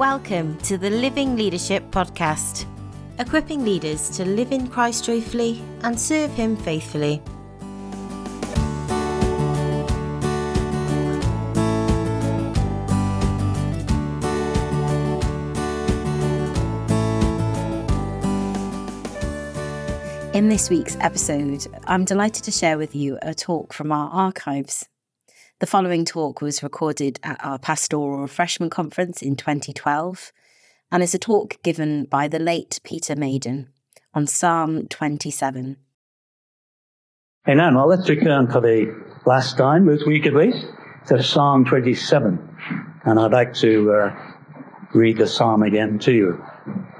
Welcome to the Living Leadership Podcast, equipping leaders to live in Christ joyfully and serve Him faithfully. In this week's episode, I'm delighted to share with you a talk from our archives. The following talk was recorded at our Pastoral Refreshment Conference in 2012 and is a talk given by the late Peter Maiden on Psalm 27. Hey, now, Well, let's return for the last time, this week at least, to Psalm 27. And I'd like to uh, read the psalm again to you.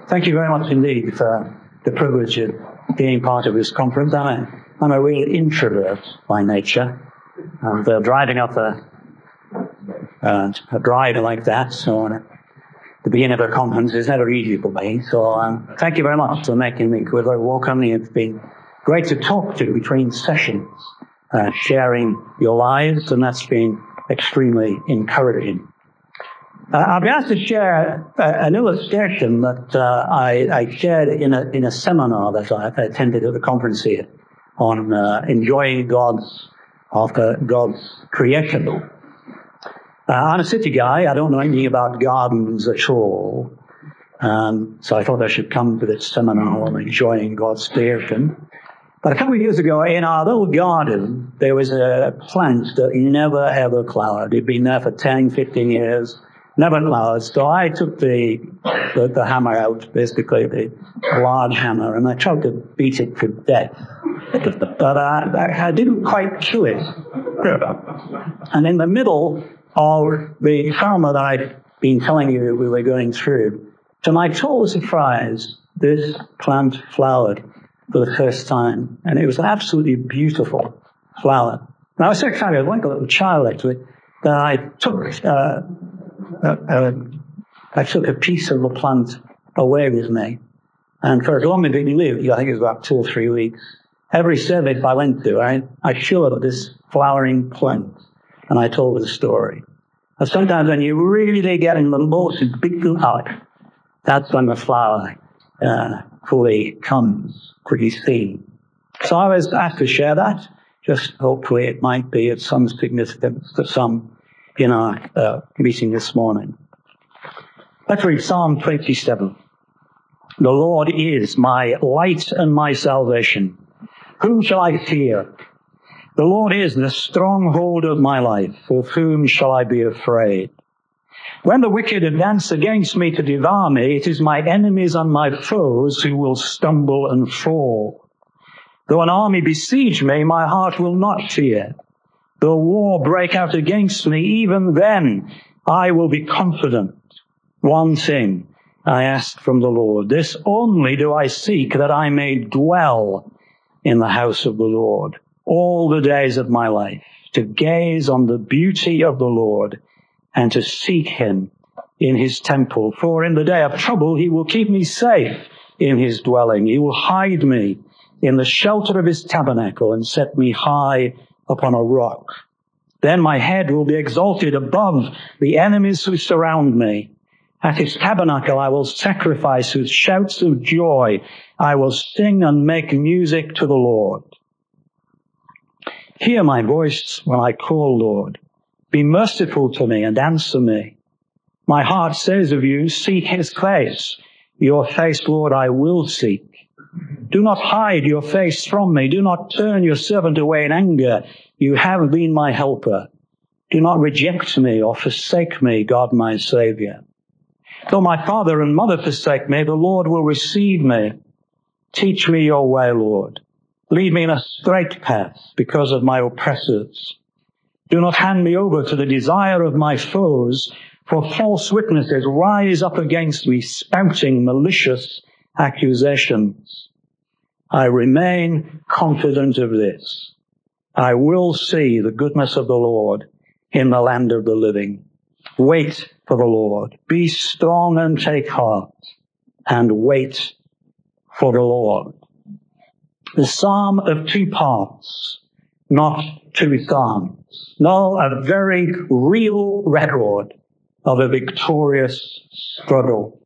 Thank you very much indeed for the privilege of being part of this conference. I'm a, I'm a real introvert by nature. And uh, driving up a, uh, a drive like that, so uh, the beginning of a conference is never easy for me. So um, thank you very much for making me very welcome. It's been great to talk to between sessions, uh, sharing your lives, and that's been extremely encouraging. Uh, I'll be asked to share uh, an illustration that uh, I, I, shared in a, in a seminar that I attended at the conference here on uh, enjoying God's after God's creation. Uh, I'm a city guy. I don't know anything about gardens at all. Um, so I thought I should come to this seminar on enjoying God's creation. But a couple of years ago, in our little garden, there was a plant that never ever flowered. It'd been there for 10, 15 years, never flowered. So I took the, the, the hammer out, basically the large hammer, and I tried to beat it to death but uh, I didn't quite kill it. And in the middle of the farmer that I'd been telling you we were going through, to my total surprise, this plant flowered for the first time, and it was absolutely beautiful flower. And I was so excited, like a little child actually, that I took uh, uh, uh, I took a piece of the plant away with me. And for as long as it lived, I think it was about two or three weeks, every service I went to, I, I showed this flowering plant and I told the story. And sometimes when you really get in the most big heart, that's when the flower uh, fully comes, pretty soon. So I was asked to share that. Just hopefully it might be of some significance to some in our uh, meeting this morning. Let's read Psalm 27. The Lord is my light and my salvation. Whom shall I fear? The Lord is the stronghold of my life. Of whom shall I be afraid? When the wicked advance against me to devour me, it is my enemies and my foes who will stumble and fall. Though an army besiege me, my heart will not fear. Though war break out against me, even then I will be confident. One thing I ask from the Lord, this only do I seek that I may dwell in the house of the Lord all the days of my life, to gaze on the beauty of the Lord and to seek him in his temple. For in the day of trouble, he will keep me safe in his dwelling. He will hide me in the shelter of his tabernacle and set me high upon a rock. Then my head will be exalted above the enemies who surround me. At his tabernacle I will sacrifice with shouts of joy. I will sing and make music to the Lord. Hear my voice when I call, Lord. Be merciful to me and answer me. My heart says of you, seek his face. Your face, Lord, I will seek. Do not hide your face from me. Do not turn your servant away in anger. You have been my helper. Do not reject me or forsake me, God my Savior. Though my father and mother forsake me, the Lord will receive me. Teach me your way, Lord. Lead me in a straight path because of my oppressors. Do not hand me over to the desire of my foes, for false witnesses rise up against me, spouting malicious accusations. I remain confident of this. I will see the goodness of the Lord in the land of the living. Wait for the Lord. Be strong and take heart and wait for the Lord. The psalm of two parts, not two psalms. No, a very real record of a victorious struggle.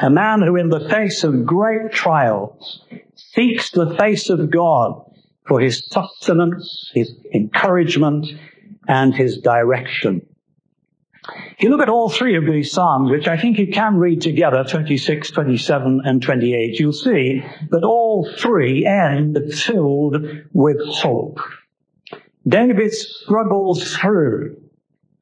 A man who in the face of great trials seeks the face of God for his sustenance, his encouragement, and his direction. If you look at all three of these Psalms, which I think you can read together, 26, 27, and 28, you'll see that all three end filled with hope. David struggles through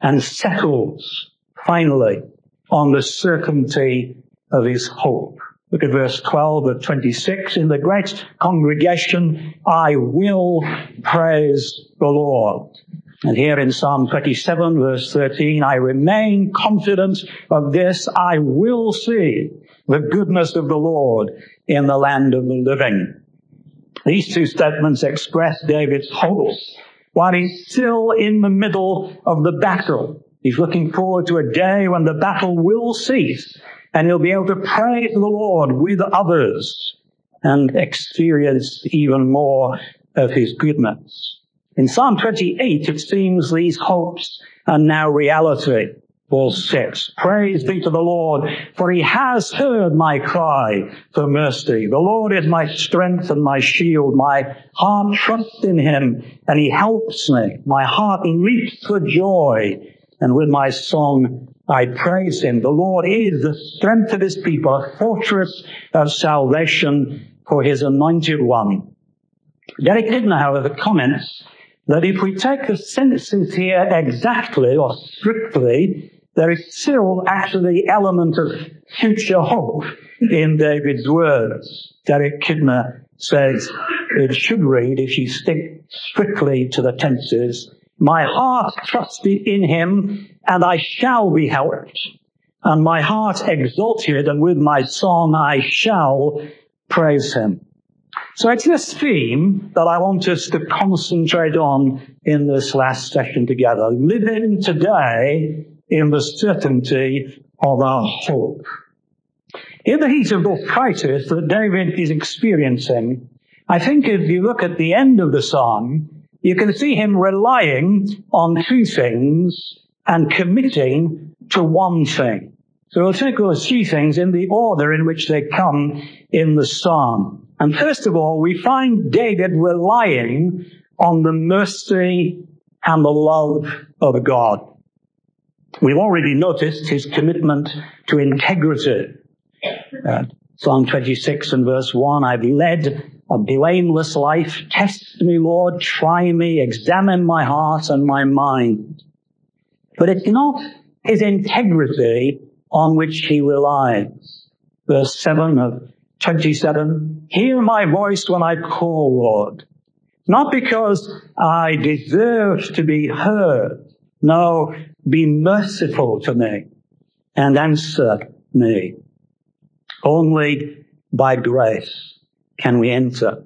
and settles finally on the certainty of his hope. Look at verse 12 of 26. In the great congregation, I will praise the Lord. And here in Psalm 27 verse 13, I remain confident of this. I will see the goodness of the Lord in the land of the living. These two statements express David's hope while he's still in the middle of the battle. He's looking forward to a day when the battle will cease and he'll be able to pray to the Lord with others and experience even more of his goodness. In Psalm 28, it seems these hopes are now reality. Verse 6. Praise be to the Lord, for he has heard my cry for mercy. The Lord is my strength and my shield. My heart trusts in him, and he helps me. My heart leaps for joy, and with my song I praise him. The Lord is the strength of his people, a fortress of salvation for his anointed one. Derek Kidner, however, comments that if we take the senses here exactly or strictly, there is still actually element of future hope in David's words. Derek Kidner says it should read, if you stick strictly to the tenses, my heart trusted in him, and I shall be helped. And my heart exalted, and with my song I shall praise him. So it's this theme that I want us to concentrate on in this last session together. Living today in the certainty of our hope. In the heat of the crisis that David is experiencing, I think if you look at the end of the psalm, you can see him relying on two things and committing to one thing. So we'll take those three things in the order in which they come in the psalm. And first of all, we find David relying on the mercy and the love of God. We've already noticed his commitment to integrity. Uh, Psalm 26 and verse 1, I've led a blameless life. Test me, Lord, try me, examine my heart and my mind. But it's not his integrity on which he relies. Verse 7 of 27, hear my voice when I call, Lord. Not because I deserve to be heard. No, be merciful to me and answer me. Only by grace can we enter.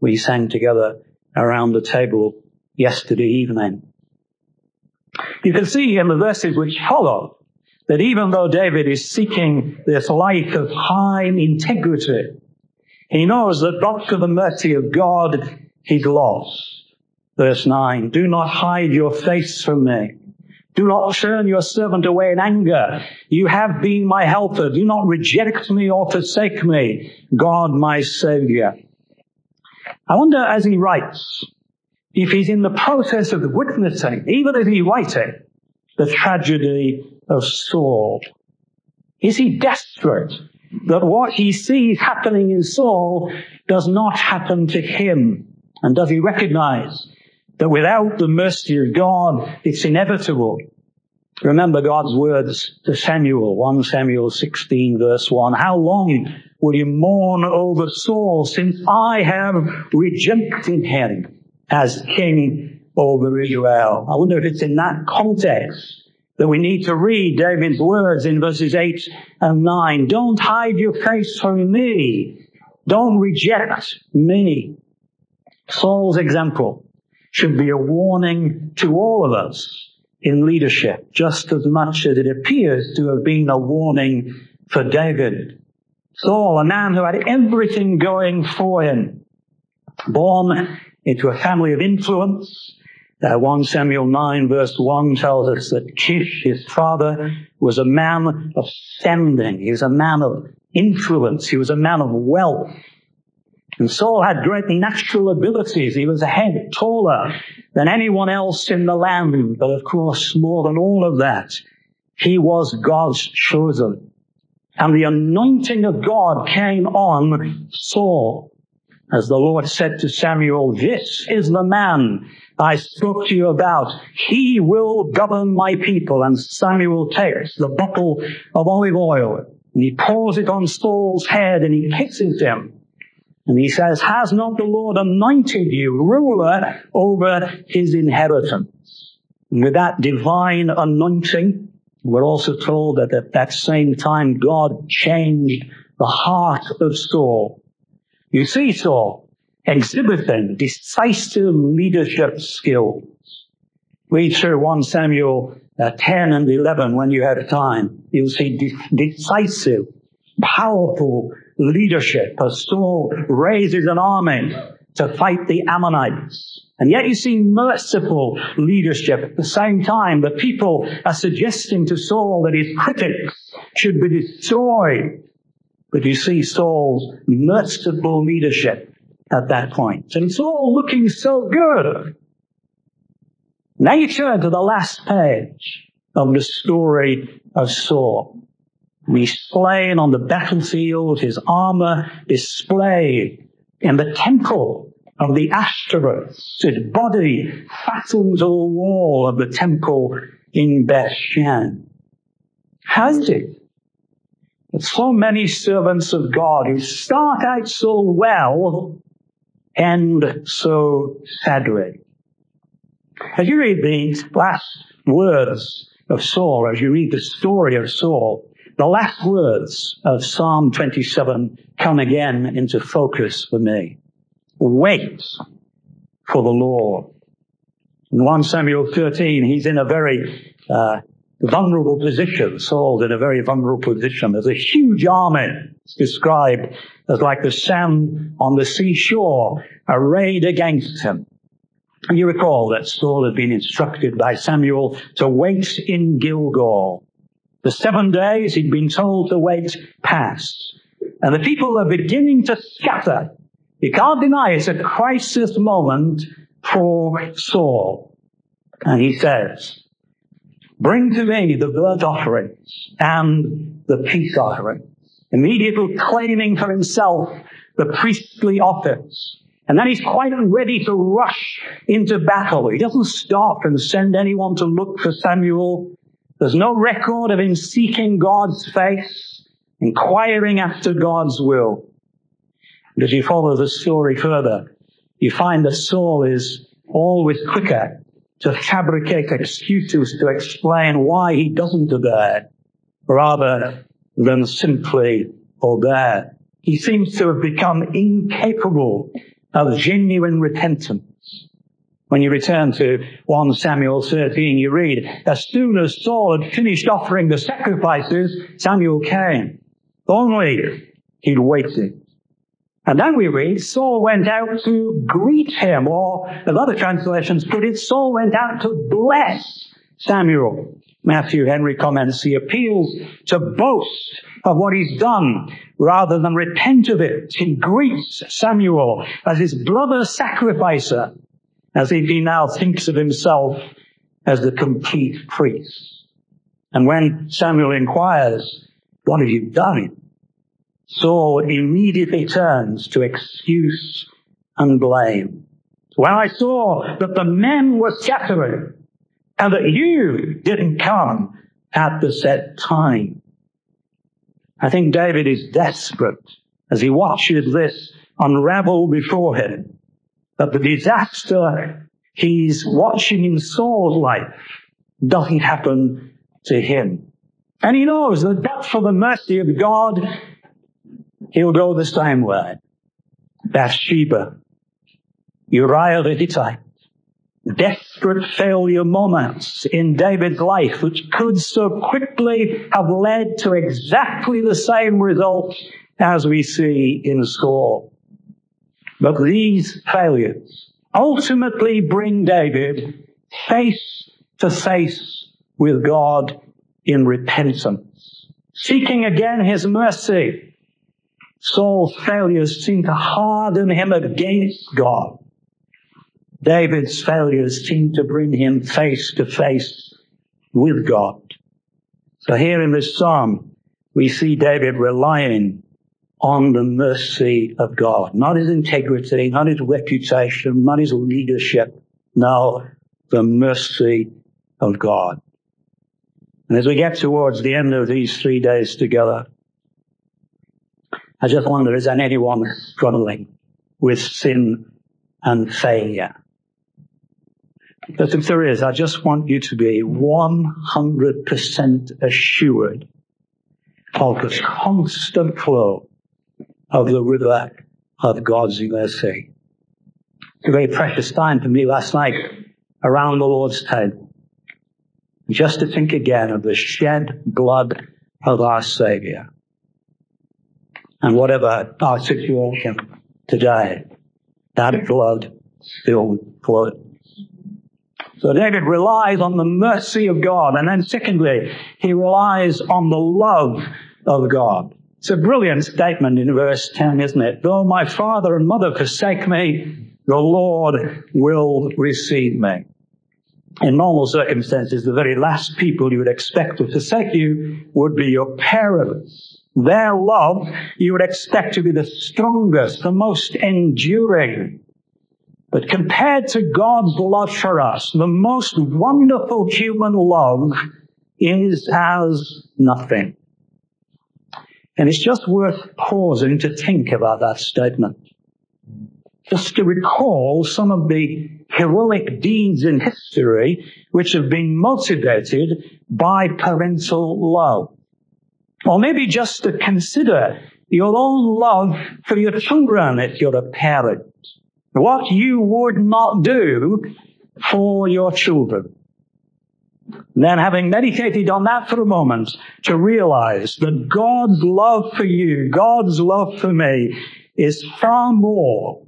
We sang together around the table yesterday evening. You can see in the verses which follow that even though David is seeking this life of high integrity, he knows that but for the mercy of God, he's lost. Verse 9, do not hide your face from me. Do not turn your servant away in anger. You have been my helper. Do not reject me or forsake me, God my Savior. I wonder as he writes, if he's in the process of witnessing, even as he writes the tragedy of Saul? Is he desperate that what he sees happening in Saul does not happen to him? And does he recognize that without the mercy of God, it's inevitable? Remember God's words to Samuel, 1 Samuel 16 verse 1. How long will you mourn over Saul since I have rejected him as king over Israel? I wonder if it's in that context that we need to read David's words in verses 8 and 9. Don't hide your face from me. Don't reject me. Saul's example should be a warning to all of us in leadership, just as much as it appears to have been a warning for David. Saul, a man who had everything going for him, born into a family of influence, Uh, 1 Samuel 9 verse 1 tells us that Kish, his father, was a man of standing. He was a man of influence. He was a man of wealth. And Saul had great natural abilities. He was a head taller than anyone else in the land. But of course, more than all of that, he was God's chosen. And the anointing of God came on Saul. As the Lord said to Samuel, this is the man I spoke to you about. He will govern my people. And Samuel takes the bottle of olive oil and he pours it on Saul's head and he kisses him. And he says, has not the Lord anointed you ruler over his inheritance? And with that divine anointing, we're also told that at that same time God changed the heart of Saul. You see Saul exhibiting decisive leadership skills. Read through 1 Samuel uh, 10 and 11 when you have time. You'll see de- decisive, powerful leadership as Saul raises an army to fight the Ammonites. And yet you see merciful leadership at the same time. The people are suggesting to Saul that his critics should be destroyed. But you see Saul's merciful leadership at that point. And all looking so good. Now you turn to the last page of the story of Saul. He's slain on the battlefield, his armor displayed in the temple of the Ashtoreth, his body fastened to the wall of the temple in Bethshan. How is it that so many servants of God who start out so well end so sadly? As you read these last words of Saul, as you read the story of Saul, the last words of Psalm 27 come again into focus for me. Wait for the Lord. In 1 Samuel 13, he's in a very uh, vulnerable position. Saul's in a very vulnerable position. There's a huge army. Described as like the sand on the seashore arrayed against him. And you recall that Saul had been instructed by Samuel to wait in Gilgal. The seven days he'd been told to wait passed. And the people are beginning to scatter. You can't deny it's a crisis moment for Saul. And he says, bring to me the burnt offerings and the peace offerings. Immediately claiming for himself the priestly office. And then he's quite ready to rush into battle. He doesn't stop and send anyone to look for Samuel. There's no record of him seeking God's face, inquiring after God's will. And as you follow the story further, you find that Saul is always quicker to fabricate excuses to explain why he doesn't obey, rather than simply obey. He seems to have become incapable of genuine repentance. When you return to 1 Samuel 13, you read, as soon as Saul had finished offering the sacrifices, Samuel came. Only he'd waited. And then we read, Saul went out to greet him, or as other translations put it, Saul went out to bless Samuel. Matthew Henry comments, he appeals to boast of what he's done rather than repent of it. He greets Samuel as his brother sacrificer, as if he now thinks of himself as the complete priest. And when Samuel inquires, what have you done? Saul immediately turns to excuse and blame. When I saw that the men were scattering and that you didn't come at the set time, I think David is desperate as he watches this unravel before him that the disaster he's watching in Saul's life doesn't happen to him. And he knows that but for the mercy of God, he'll go the same way. Bathsheba, Uriah the Hittite, desperate failure moments in David's life, which could so quickly have led to exactly the same result as we see in Saul. But these failures ultimately bring David face to face with God in repentance, seeking again his mercy. Saul's failures seem to harden him against God. David's failures seem to bring him face to face with God. So here in this psalm, we see David relying on the mercy of God, not his integrity, not his reputation, not his leadership. No, the mercy of God. And as we get towards the end of these three days together, I just wonder, is there anyone struggling with sin and failure? But if there is, I just want you to be 100% assured of the constant flow of the river of God's mercy. It's a very precious time for me last night around the Lord's table. Just to think again of the shed blood of our Savior. And whatever our situation today, that blood still flows. So David relies on the mercy of God. And then secondly, he relies on the love of God. It's a brilliant statement in verse 10, isn't it? Though my father and mother forsake me, the Lord will receive me. In normal circumstances, the very last people you would expect to forsake you would be your parents. Their love you would expect to be the strongest, the most enduring. But compared to God's love for us, the most wonderful human love is as nothing. And it's just worth pausing to think about that statement. Just to recall some of the heroic deeds in history which have been motivated by parental love. Or maybe just to consider your own love for your children if you're a parent what you would not do for your children. Then having meditated on that for a moment to realize that God's love for you, God's love for me is far more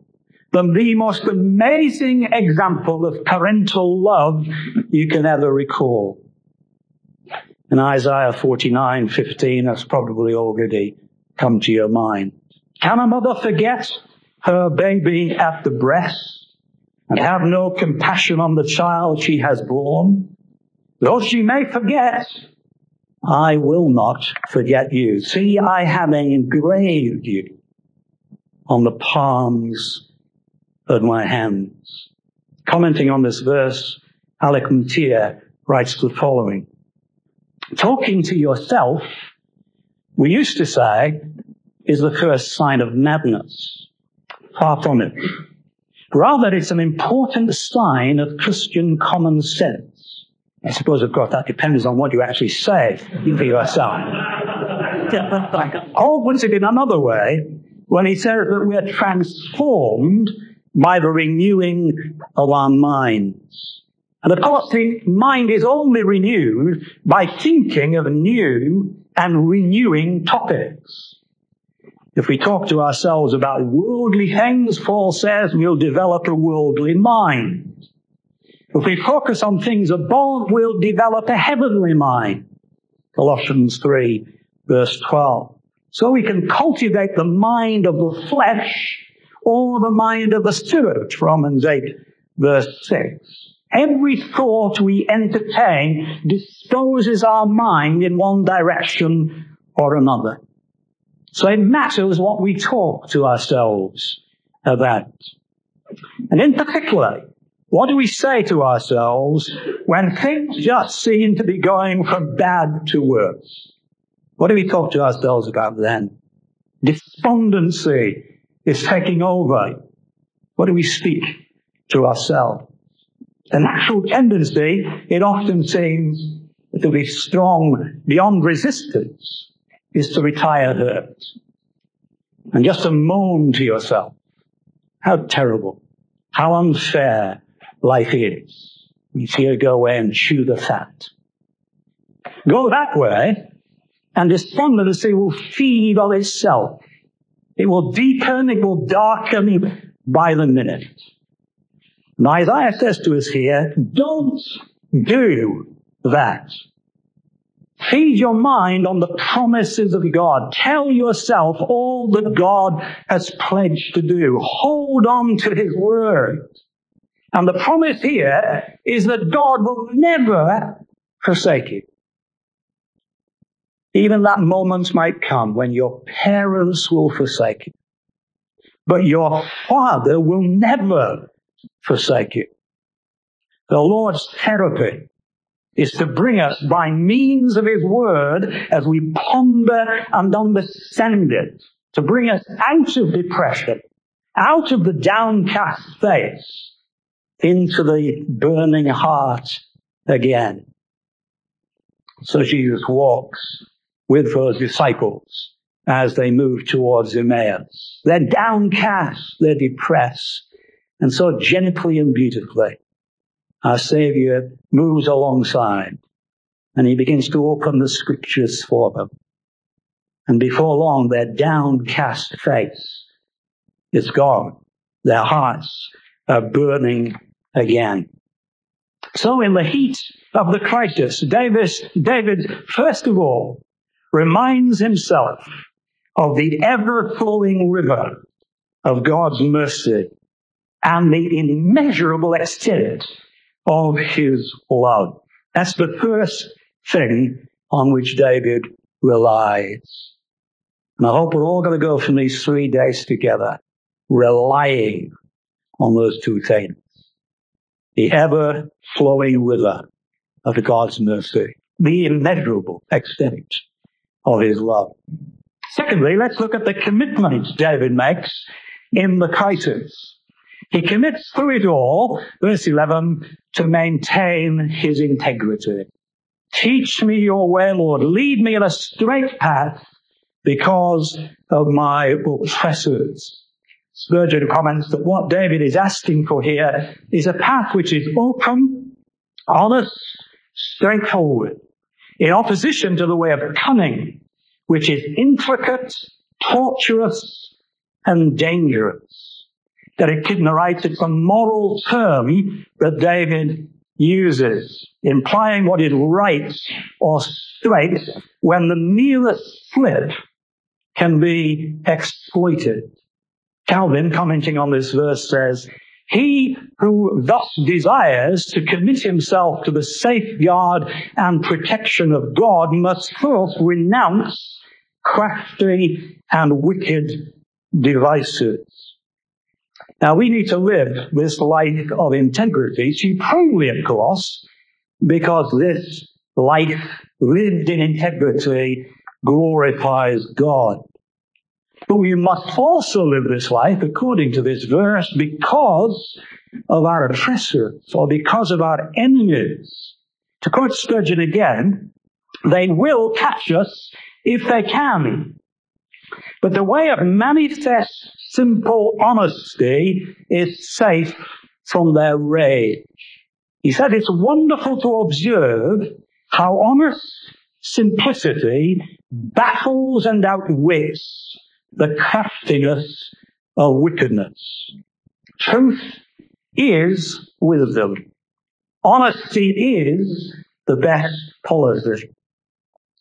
than the most amazing example of parental love you can ever recall. In Isaiah 49, 15, that's probably already come to your mind. Can a mother forget her baby at the breast and have no compassion on the child she has borne. Though she may forget, I will not forget you. See, I have engraved you on the palms of my hands. Commenting on this verse, Alec Motyer writes the following. Talking to yourself, we used to say, is the first sign of madness. Far from it. Rather, it's an important sign of Christian common sense. I suppose, of course, that depends on what you actually say for yourself. Paul puts it in another way when he says that we are transformed by the renewing of our minds. And of course, the mind is only renewed by thinking of new and renewing topics. If we talk to ourselves about worldly things, Paul says we'll develop a worldly mind. If we focus on things above, we'll develop a heavenly mind. Colossians 3 verse 12. So we can cultivate the mind of the flesh or the mind of the spirit. Romans 8 verse 6. Every thought we entertain disposes our mind in one direction or another. So it matters what we talk to ourselves about. And in particular, what do we say to ourselves when things just seem to be going from bad to worse? What do we talk to ourselves about then? Despondency is taking over. What do we speak to ourselves? The natural tendency, it often seems to be strong beyond resistance is to retire hurt and just to moan to yourself. How terrible, how unfair life is. You see her go away and chew the fat. Go that way, and despondency will feed on itself. It will deepen, it will darken by the minute. And Isaiah says to us here, don't do that. Feed your mind on the promises of God. Tell yourself all that God has pledged to do. Hold on to His word. And the promise here is that God will never forsake you. Even that moment might come when your parents will forsake you. But your Father will never forsake you. The Lord's therapy is to bring us by means of His Word as we ponder and understand it, to bring us out of depression, out of the downcast face, into the burning heart again. So Jesus walks with those disciples as they move towards Emmaus. They're downcast, they're depressed, and so gently and beautifully, our Savior moves alongside and he begins to open the scriptures for them. And before long, their downcast face is gone. Their hearts are burning again. So in the heat of the crisis, David, David first of all reminds himself of the ever flowing river of God's mercy and the immeasurable extent of his love. That's the first thing on which David relies. And I hope we're all going to go from these three days together relying on those two things. The ever flowing river of God's mercy, the immeasurable extent of his love. Secondly, let's look at the commitment David makes in the crisis. He commits through it all, verse 11, to maintain his integrity. Teach me your way, Lord. Lead me in a straight path because of my oppressors. Spurgeon comments that what David is asking for here is a path which is open, honest, straightforward, in opposition to the way of cunning, which is intricate, tortuous, and dangerous that it writes it's a moral term that David uses, implying what is right or straight when the merest slip can be exploited. Calvin, commenting on this verse, says, he who thus desires to commit himself to the safeguard and protection of God must first renounce crafty and wicked devices. Now we need to live this life of integrity supremely, of course, because this life lived in integrity glorifies God. But we must also live this life according to this verse because of our oppressors or because of our enemies. To quote Spurgeon again, they will catch us if they can. But the way of manifest simple honesty is safe from their rage. He said it's wonderful to observe how honest simplicity baffles and outwits the craftiness of wickedness. Truth is wisdom. Honesty is the best policy.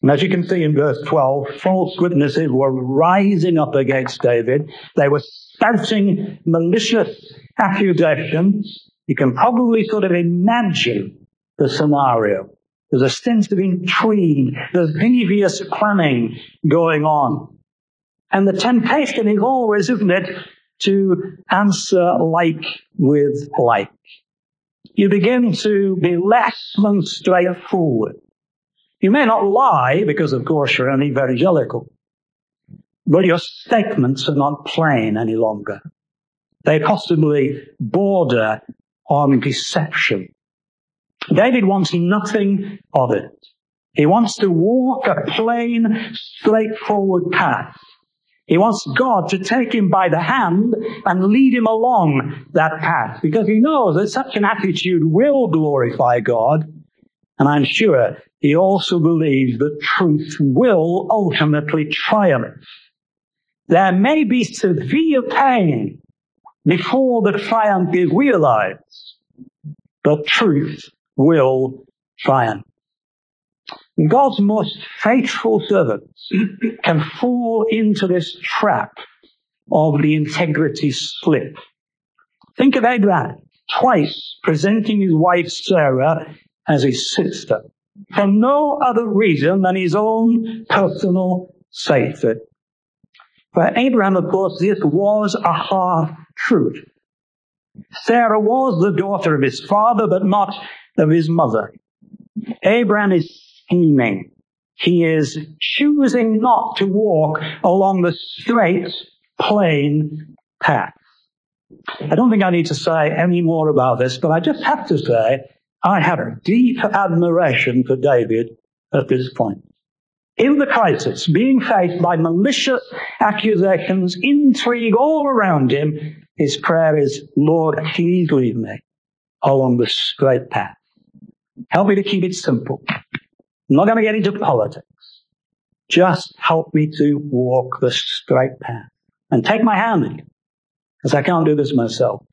And as you can see in verse 12, false witnesses were rising up against David. They were spouting malicious accusations. You can probably sort of imagine the scenario. There's a sense of intrigue. There's devious planning going on. And the temptation is always, isn't it, to answer like with like. You begin to be less than straightforward. You may not lie because, of course, you're an evangelical, but your statements are not plain any longer. They possibly border on deception. David wants nothing of it. He wants to walk a plain, straightforward path. He wants God to take him by the hand and lead him along that path because he knows that such an attitude will glorify God. And I'm sure he also believes that truth will ultimately triumph. There may be severe pain before the triumph is realized, but truth will triumph. God's most faithful servants can fall into this trap of the integrity slip. Think of Abraham twice presenting his wife Sarah as his sister for no other reason than his own personal safety. For Abraham, of course, this was a half truth. Sarah was the daughter of his father, but not of his mother. Abraham is scheming. He is choosing not to walk along the straight, plain path. I don't think I need to say any more about this, but I just have to say I have a deep admiration for David at this point. In the crisis, being faced by malicious accusations, intrigue all around him, his prayer is, Lord, please lead me along the straight path. Help me to keep it simple. I'm not going to get into politics. Just help me to walk the straight path and take my hand because I can't do this myself.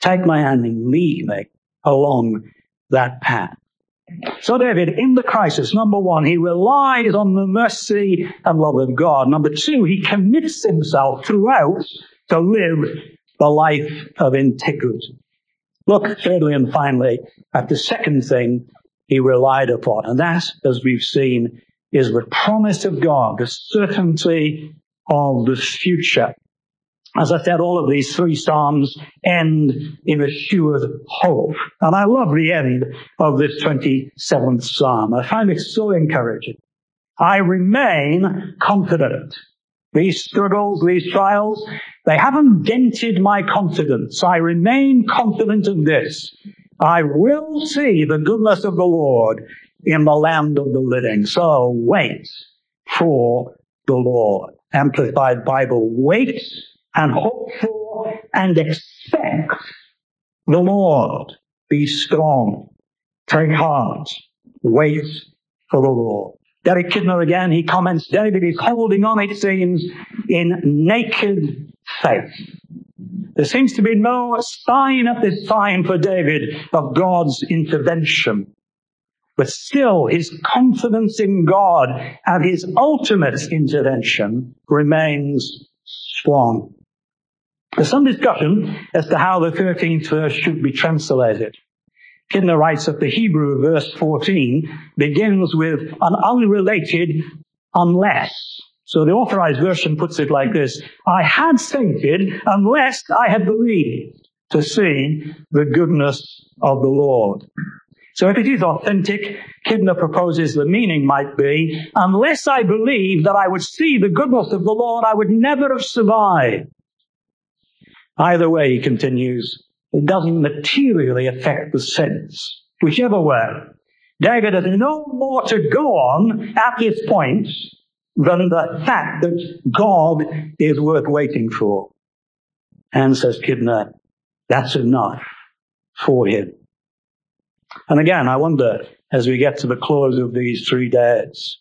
Take my hand and lead me along that path. So David, in the crisis, number one, he relies on the mercy and love of God. Number two, he commits himself throughout to live the life of integrity. Look, thirdly and finally, at the second thing he relied upon, and that, as we've seen, is the promise of God, the certainty of the future. As I said, all of these three Psalms end in assured hope. And I love the end of this 27th Psalm. I find it so encouraging. I remain confident. These struggles, these trials, they haven't dented my confidence. I remain confident of this. I will see the goodness of the Lord in the land of the living. So wait for the Lord. Amplified Bible, wait and hope for and expect the Lord. Be strong. Take heart. Wait for the Lord. Derek Kidner again, he comments, David is holding on, it seems, in naked faith. There seems to be no sign at this time for David of God's intervention. But still, his confidence in God and his ultimate intervention remains strong. There's some discussion as to how the 13th verse should be translated. Kidner writes that the Hebrew verse 14 begins with an unrelated unless. So the authorized version puts it like this I had fainted unless I had believed to see the goodness of the Lord. So if it is authentic, Kidner proposes the meaning might be, unless I believed that I would see the goodness of the Lord, I would never have survived. Either way, he continues, it doesn't materially affect the sense. Whichever way, David has no more to go on at this point than the fact that God is worth waiting for. And says Kidner, that's enough for him. And again, I wonder, as we get to the close of these three days,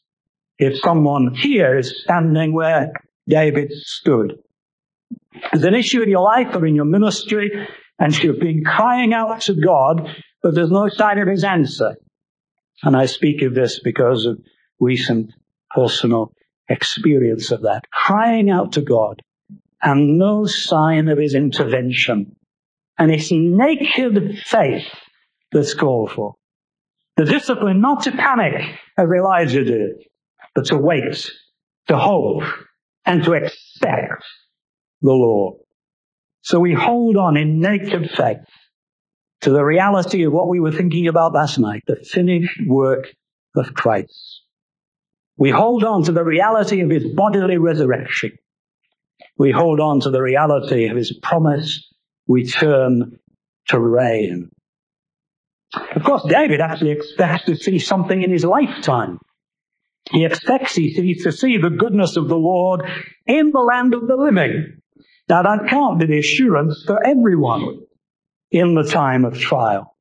if someone here is standing where David stood, there's an issue in your life or in your ministry, and you've been crying out to God, but there's no sign of his answer. And I speak of this because of recent personal experience of that. Crying out to God and no sign of his intervention. And it's naked faith that's called for. The discipline not to panic as Elijah did, but to wait, to hope, and to expect the Lord. So we hold on in naked faith to the reality of what we were thinking about last night, the finished work of Christ. We hold on to the reality of his bodily resurrection. We hold on to the reality of his promise return to reign. Of course, David actually expects to see something in his lifetime. He expects he sees to see the goodness of the Lord in the land of the living. Now, that can't be the assurance for everyone in the time of trial.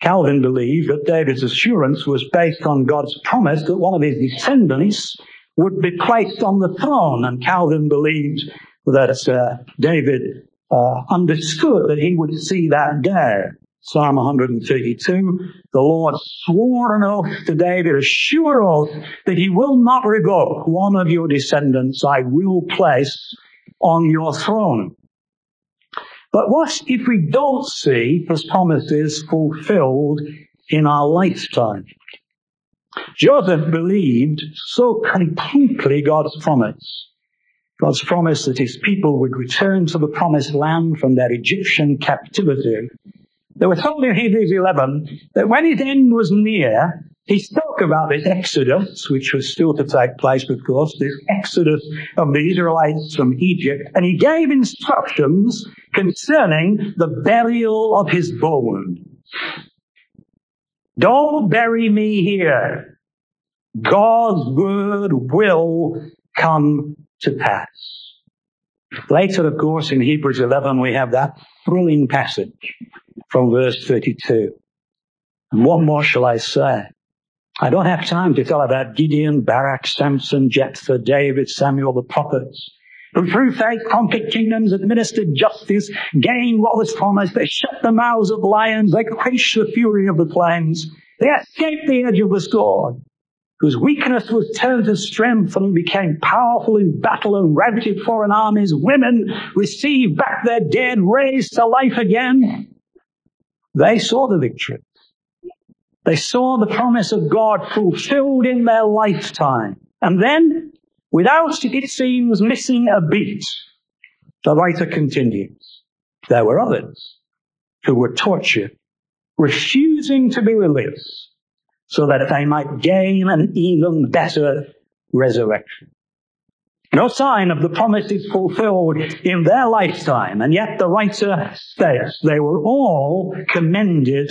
Calvin believed that David's assurance was based on God's promise that one of his descendants would be placed on the throne. And Calvin believed that uh, David uh, understood that he would see that day. Psalm 132, the Lord swore an oath to David, a sure oath, that he will not revoke one of your descendants I will place on your throne. But what if we don't see his promises fulfilled in our lifetime? Joseph believed so completely God's promise. God's promise that his people would return to the promised land from their Egyptian captivity there was told in Hebrews 11 that when his end was near, he spoke about this exodus, which was still to take place, of course, this exodus of the Israelites from Egypt, and he gave instructions concerning the burial of his bones. Don't bury me here. God's word will come to pass. Later, of course, in Hebrews 11, we have that thrilling passage from verse 32. And what more shall I say? I don't have time to tell about Gideon, Barak, Samson, Jephthah, David, Samuel, the prophets, who through faith conquered kingdoms, administered justice, gained what was promised. They shut the mouths of lions. They quenched the fury of the flames. They escaped the edge of the sword, whose weakness was turned to strength and became powerful in battle and routed foreign armies. Women received back their dead, raised to life again. They saw the victory. They saw the promise of God fulfilled in their lifetime. And then, without, it seems, missing a beat, the writer continues. There were others who were tortured, refusing to be released, so that they might gain an even better resurrection. No sign of the promises fulfilled in their lifetime, and yet the writer says they were all commended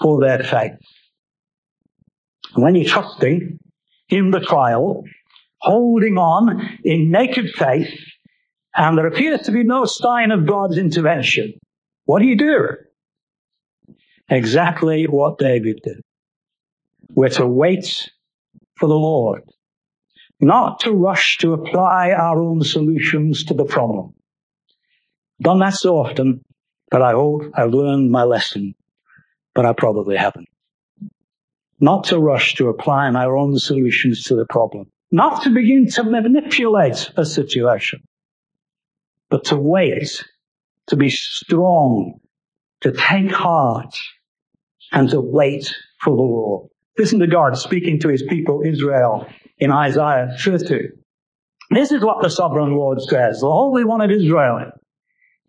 for their faith. When you're trusting in the trial, holding on in naked faith, and there appears to be no sign of God's intervention, what do you do? Exactly what David did. We're to wait for the Lord not to rush to apply our own solutions to the problem. Done that so often that I hope I've learned my lesson, but I probably haven't. Not to rush to apply my own solutions to the problem. Not to begin to manipulate a situation, but to wait, to be strong, to take heart, and to wait for the Lord. Listen to God speaking to his people, Israel, in Isaiah 50. This is what the sovereign Lord says, the Holy One of Israel.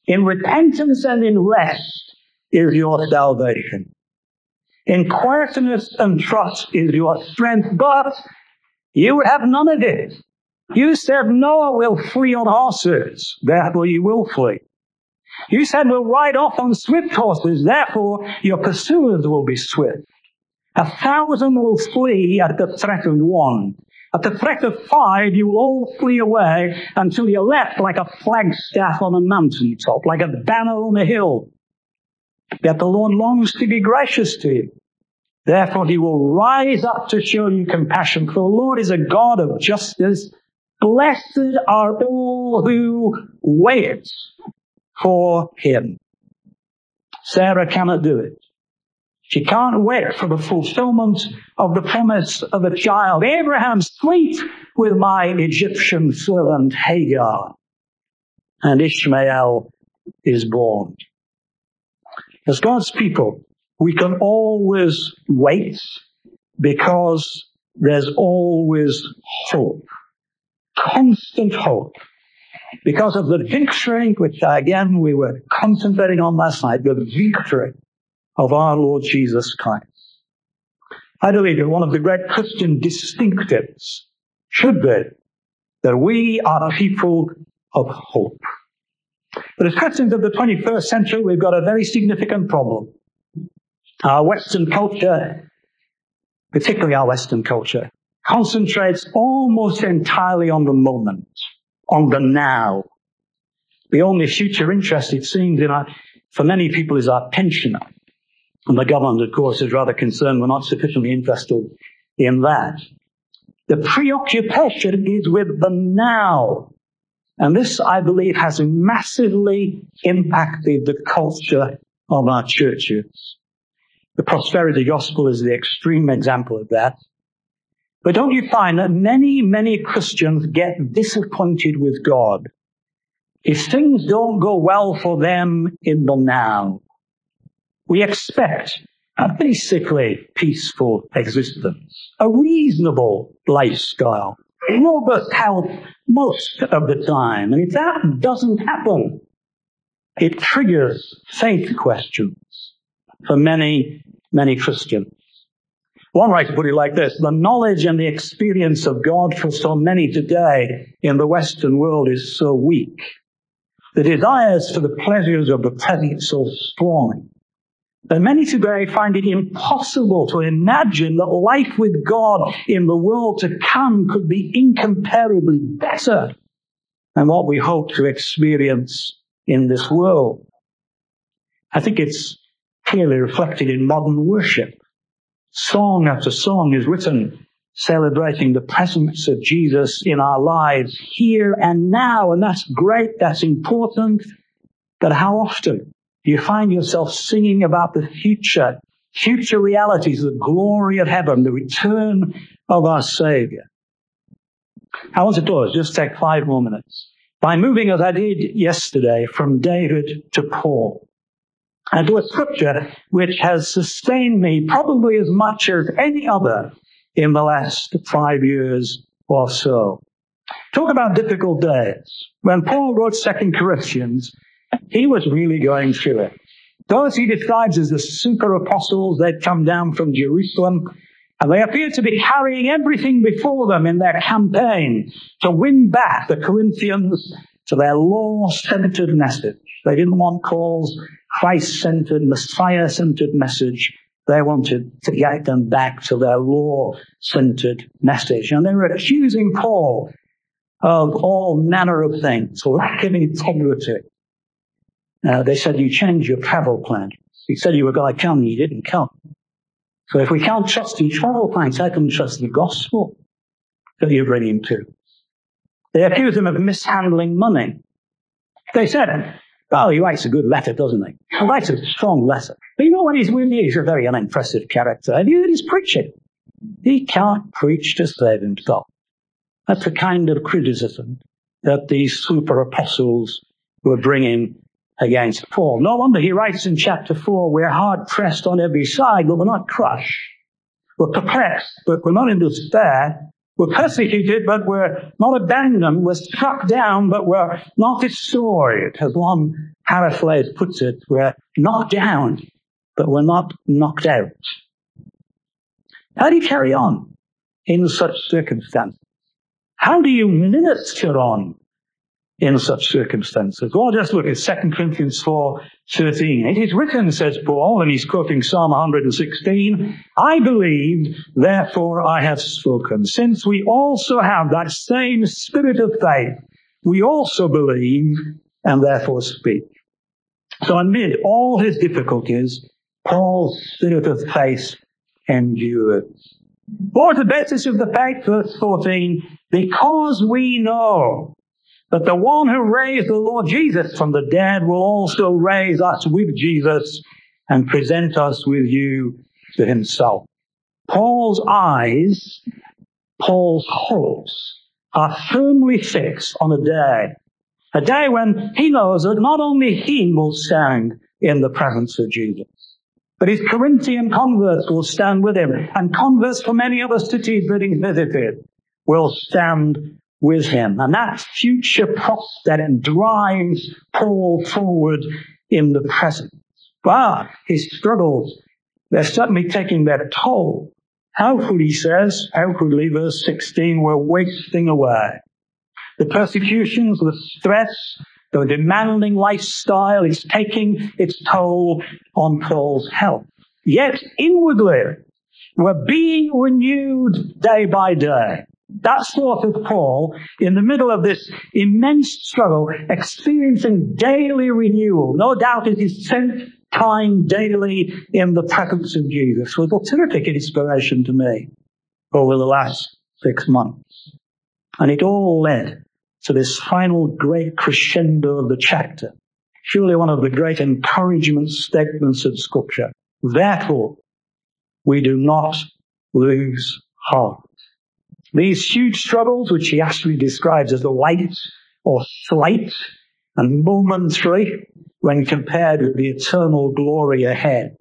In repentance and in rest is your salvation. In quietness and trust is your strength, but you have none of it. You said Noah will flee on horses, therefore you will flee. You said we'll ride off on swift horses, therefore your pursuers will be swift. A thousand will flee at the threat of one, at the threat of five, you will all flee away until you're left like a flagstaff on a mountaintop, like a banner on a hill. Yet the Lord longs to be gracious to you. Therefore, he will rise up to show you compassion, for the Lord is a God of justice. Blessed are all who wait for him. Sarah cannot do it. She can't wait for the fulfillment of the promise of a child. Abraham sleep with my Egyptian servant Hagar. And Ishmael is born. As God's people, we can always wait because there's always hope. Constant hope. Because of the victory, which again we were concentrating on last night, the victory of our Lord Jesus Christ. I believe that one of the great Christian distinctives should be that we are a people of hope. But as Christians of the 21st century, we've got a very significant problem. Our Western culture, particularly our Western culture, concentrates almost entirely on the moment, on the now. The only future interest, it seems, in our, for many people is our pension and the government, of course, is rather concerned we're not sufficiently interested in that. The preoccupation is with the now. And this, I believe, has massively impacted the culture of our churches. The prosperity gospel is the extreme example of that. But don't you find that many, many Christians get disappointed with God if things don't go well for them in the now? We expect a basically peaceful existence, a reasonable lifestyle, robust health most of the time. And if that doesn't happen, it triggers faith questions for many, many Christians. One writer put it like this The knowledge and the experience of God for so many today in the Western world is so weak. The desires for the pleasures of the present so strong that many today find it impossible to imagine that life with God in the world to come could be incomparably better than what we hope to experience in this world. I think it's clearly reflected in modern worship. Song after song is written celebrating the presence of Jesus in our lives here and now, and that's great, that's important. But how often you find yourself singing about the future, future realities, the glory of heaven, the return of our Savior? I want to pause, just take five more minutes by moving as I did yesterday from David to Paul. And to a scripture which has sustained me probably as much as any other in the last five years or so. Talk about difficult days. When Paul wrote Second Corinthians, he was really going through it. Those he describes as the super apostles, they'd come down from Jerusalem and they appear to be carrying everything before them in their campaign to win back the Corinthians to their law centered message. They didn't want Paul's Christ centered, Messiah centered message. They wanted to get them back to their law centered message. And they were accusing Paul of all manner of things, lack of integrity. Uh, they said, You changed your travel plan. He said you were going to come, you didn't come. So if we can't trust in travel plans, how can we trust the gospel that you're bringing to? They accuse him of mishandling money. They said, Oh, he writes a good letter, doesn't he? He writes a strong letter. But you know what he's really He's a very unimpressive character. And you his preaching? He can't preach to save himself. That's the kind of criticism that these super apostles were bringing against Paul. No wonder he writes in chapter 4, we're hard pressed on every side, but we're not crushed. We're perplexed, but we're not in despair. We're persecuted, but we're not abandoned. We're struck down, but we're not destroyed. As one paraphrase puts it, we're knocked down, but we're not knocked out. How do you carry on in such circumstances? How do you minister on in such circumstances. Well, just look at 2 Corinthians 4 13. It is written, says Paul, and he's quoting Psalm 116, I believe, therefore I have spoken. Since we also have that same spirit of faith, we also believe and therefore speak. So amid all his difficulties, Paul's spirit of faith endures. What the basis of the faith? Verse 14, because we know that the one who raised the Lord Jesus from the dead will also raise us with Jesus and present us with you to himself. Paul's eyes, Paul's hopes are firmly fixed on a day, a day when he knows that not only he will stand in the presence of Jesus, but his Corinthian converts will stand with him, and converts from many other cities that he visited will stand with him. And that future prospect drives Paul forward in the present. But his struggles, they're certainly taking their toll. How could, he says, outwardly, verse 16, we're wasting away. The persecutions, the stress, the demanding lifestyle is taking its toll on Paul's health. Yet inwardly, we're being renewed day by day. That sort of Paul, in the middle of this immense struggle, experiencing daily renewal, no doubt it is spent time daily in the presence of Jesus, was a terrific inspiration to me over the last six months. And it all led to this final great crescendo of the chapter. Surely one of the great encouragement statements of Scripture. Therefore, we do not lose heart. These huge struggles, which he actually describes as light or slight and momentary when compared with the eternal glory ahead.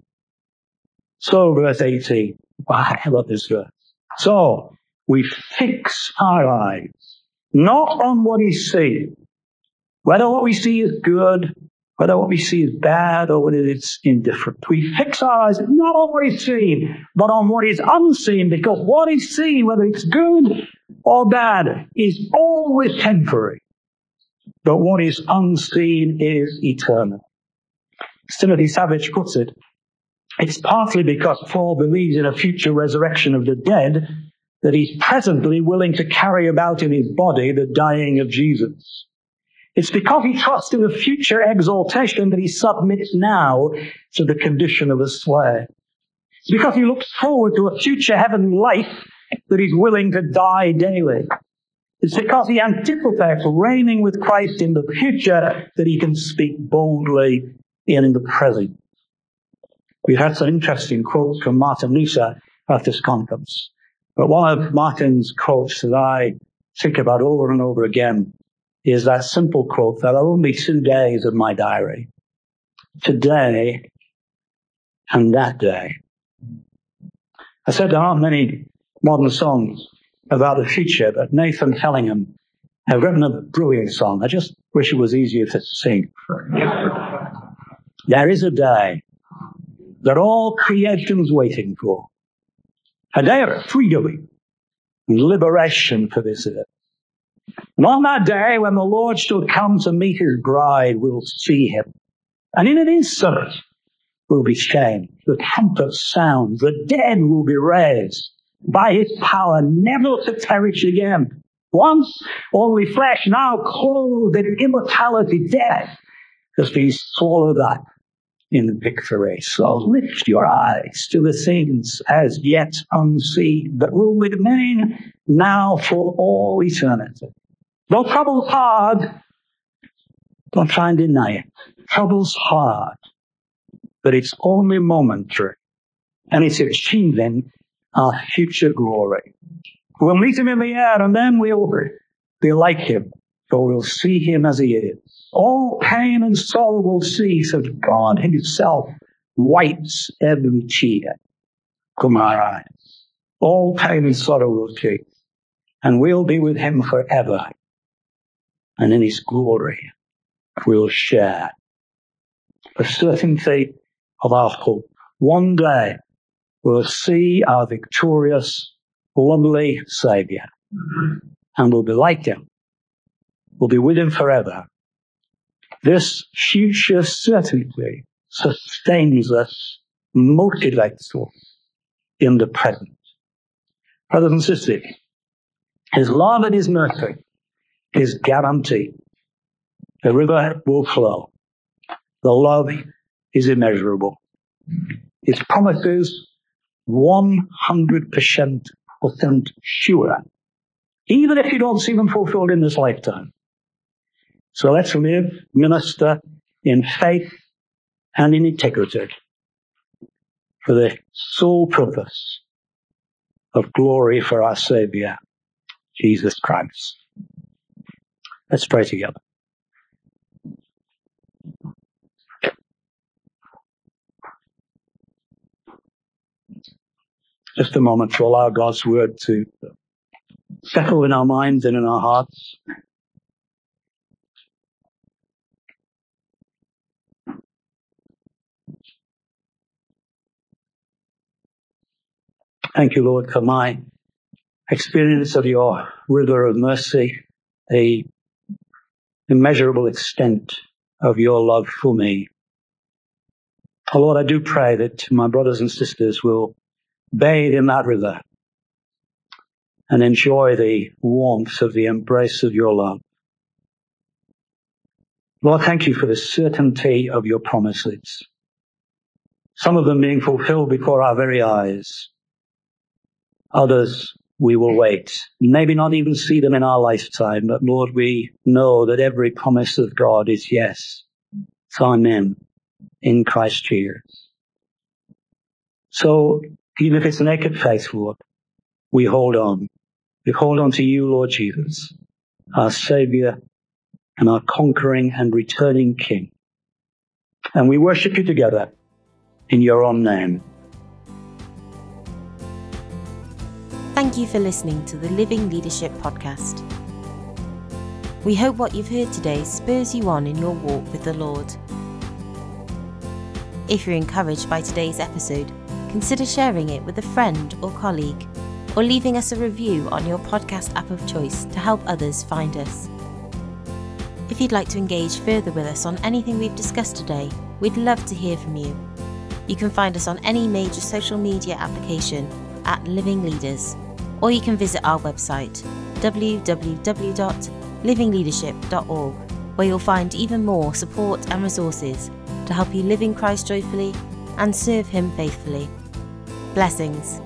So, verse 18. Wow, I love this verse. So, we fix our eyes not on what we see, whether what we see is good, whether what we see is bad, or whether it's indifferent. We fix our eyes not on what is seen, but on what is unseen, because what is seen, whether it's good or bad, is always temporary. But what is unseen is eternal. Timothy Savage puts it, it's partly because Paul believes in a future resurrection of the dead that he's presently willing to carry about in his body the dying of Jesus. It's because he trusts in a future exaltation that he submits now to the condition of a slave. It's because he looks forward to a future heavenly life that he's willing to die daily. It's because he anticipates reigning with Christ in the future that he can speak boldly in the present. We had some interesting quotes from Martin Luther at this conference. But one of Martin's quotes that I think about over and over again is that simple quote that only two days of my diary. Today and that day. I said there aren't many modern songs about the future, but Nathan Fellingham has written a brilliant song. I just wish it was easier to sing. There is a day that all creation's waiting for. A day of freedom and liberation for this earth. And on that day, when the Lord shall come to meet his bride, we'll see him. And in an instant, we'll be changed. The trumpet sounds. The dead will be raised by his power, never to perish again. Once only flesh, now clothed in immortality, death has been swallowed up in victory. So lift your eyes to the things as yet unseen that will remain now for all eternity. Though trouble's hard, don't try and deny it. Trouble's hard, but it's only momentary, and it's achieving our future glory. We'll meet him in the air, and then we'll be like him, for we'll see him as he is. All pain and sorrow will cease as God Himself wipes every tear from our eyes. All pain and sorrow will cease, and we'll be with Him forever. And in His glory, we'll share the certainty of our hope. One day, we'll see our victorious, lovely Savior, and we'll be like Him. We'll be with Him forever this future certainty sustains us, motivates us in the present. Brothers and sisters, His love and His mercy is guaranteed. The river will flow. The love is immeasurable. His promises 100% sure, even if you don't see them fulfilled in this lifetime. So let's live, minister in faith and in integrity for the sole purpose of glory for our Savior, Jesus Christ. Let's pray together. Just a moment to allow God's word to settle in our minds and in our hearts. Thank you, Lord, for my experience of your river of mercy, the immeasurable extent of your love for me. Oh Lord, I do pray that my brothers and sisters will bathe in that river and enjoy the warmth of the embrace of your love. Lord, thank you for the certainty of your promises. Some of them being fulfilled before our very eyes others we will wait. Maybe not even see them in our lifetime, but Lord, we know that every promise of God is yes. Amen in Christ Jesus. So even if it's naked faith, Lord, we hold on. We hold on to you, Lord Jesus, our Savior and our conquering and returning King. And we worship you together in your own name. Thank you for listening to the Living Leadership Podcast. We hope what you've heard today spurs you on in your walk with the Lord. If you're encouraged by today's episode, consider sharing it with a friend or colleague, or leaving us a review on your podcast app of choice to help others find us. If you'd like to engage further with us on anything we've discussed today, we'd love to hear from you. You can find us on any major social media application at Living Leaders, or you can visit our website www.livingleadership.org, where you'll find even more support and resources to help you live in Christ joyfully and serve Him faithfully. Blessings.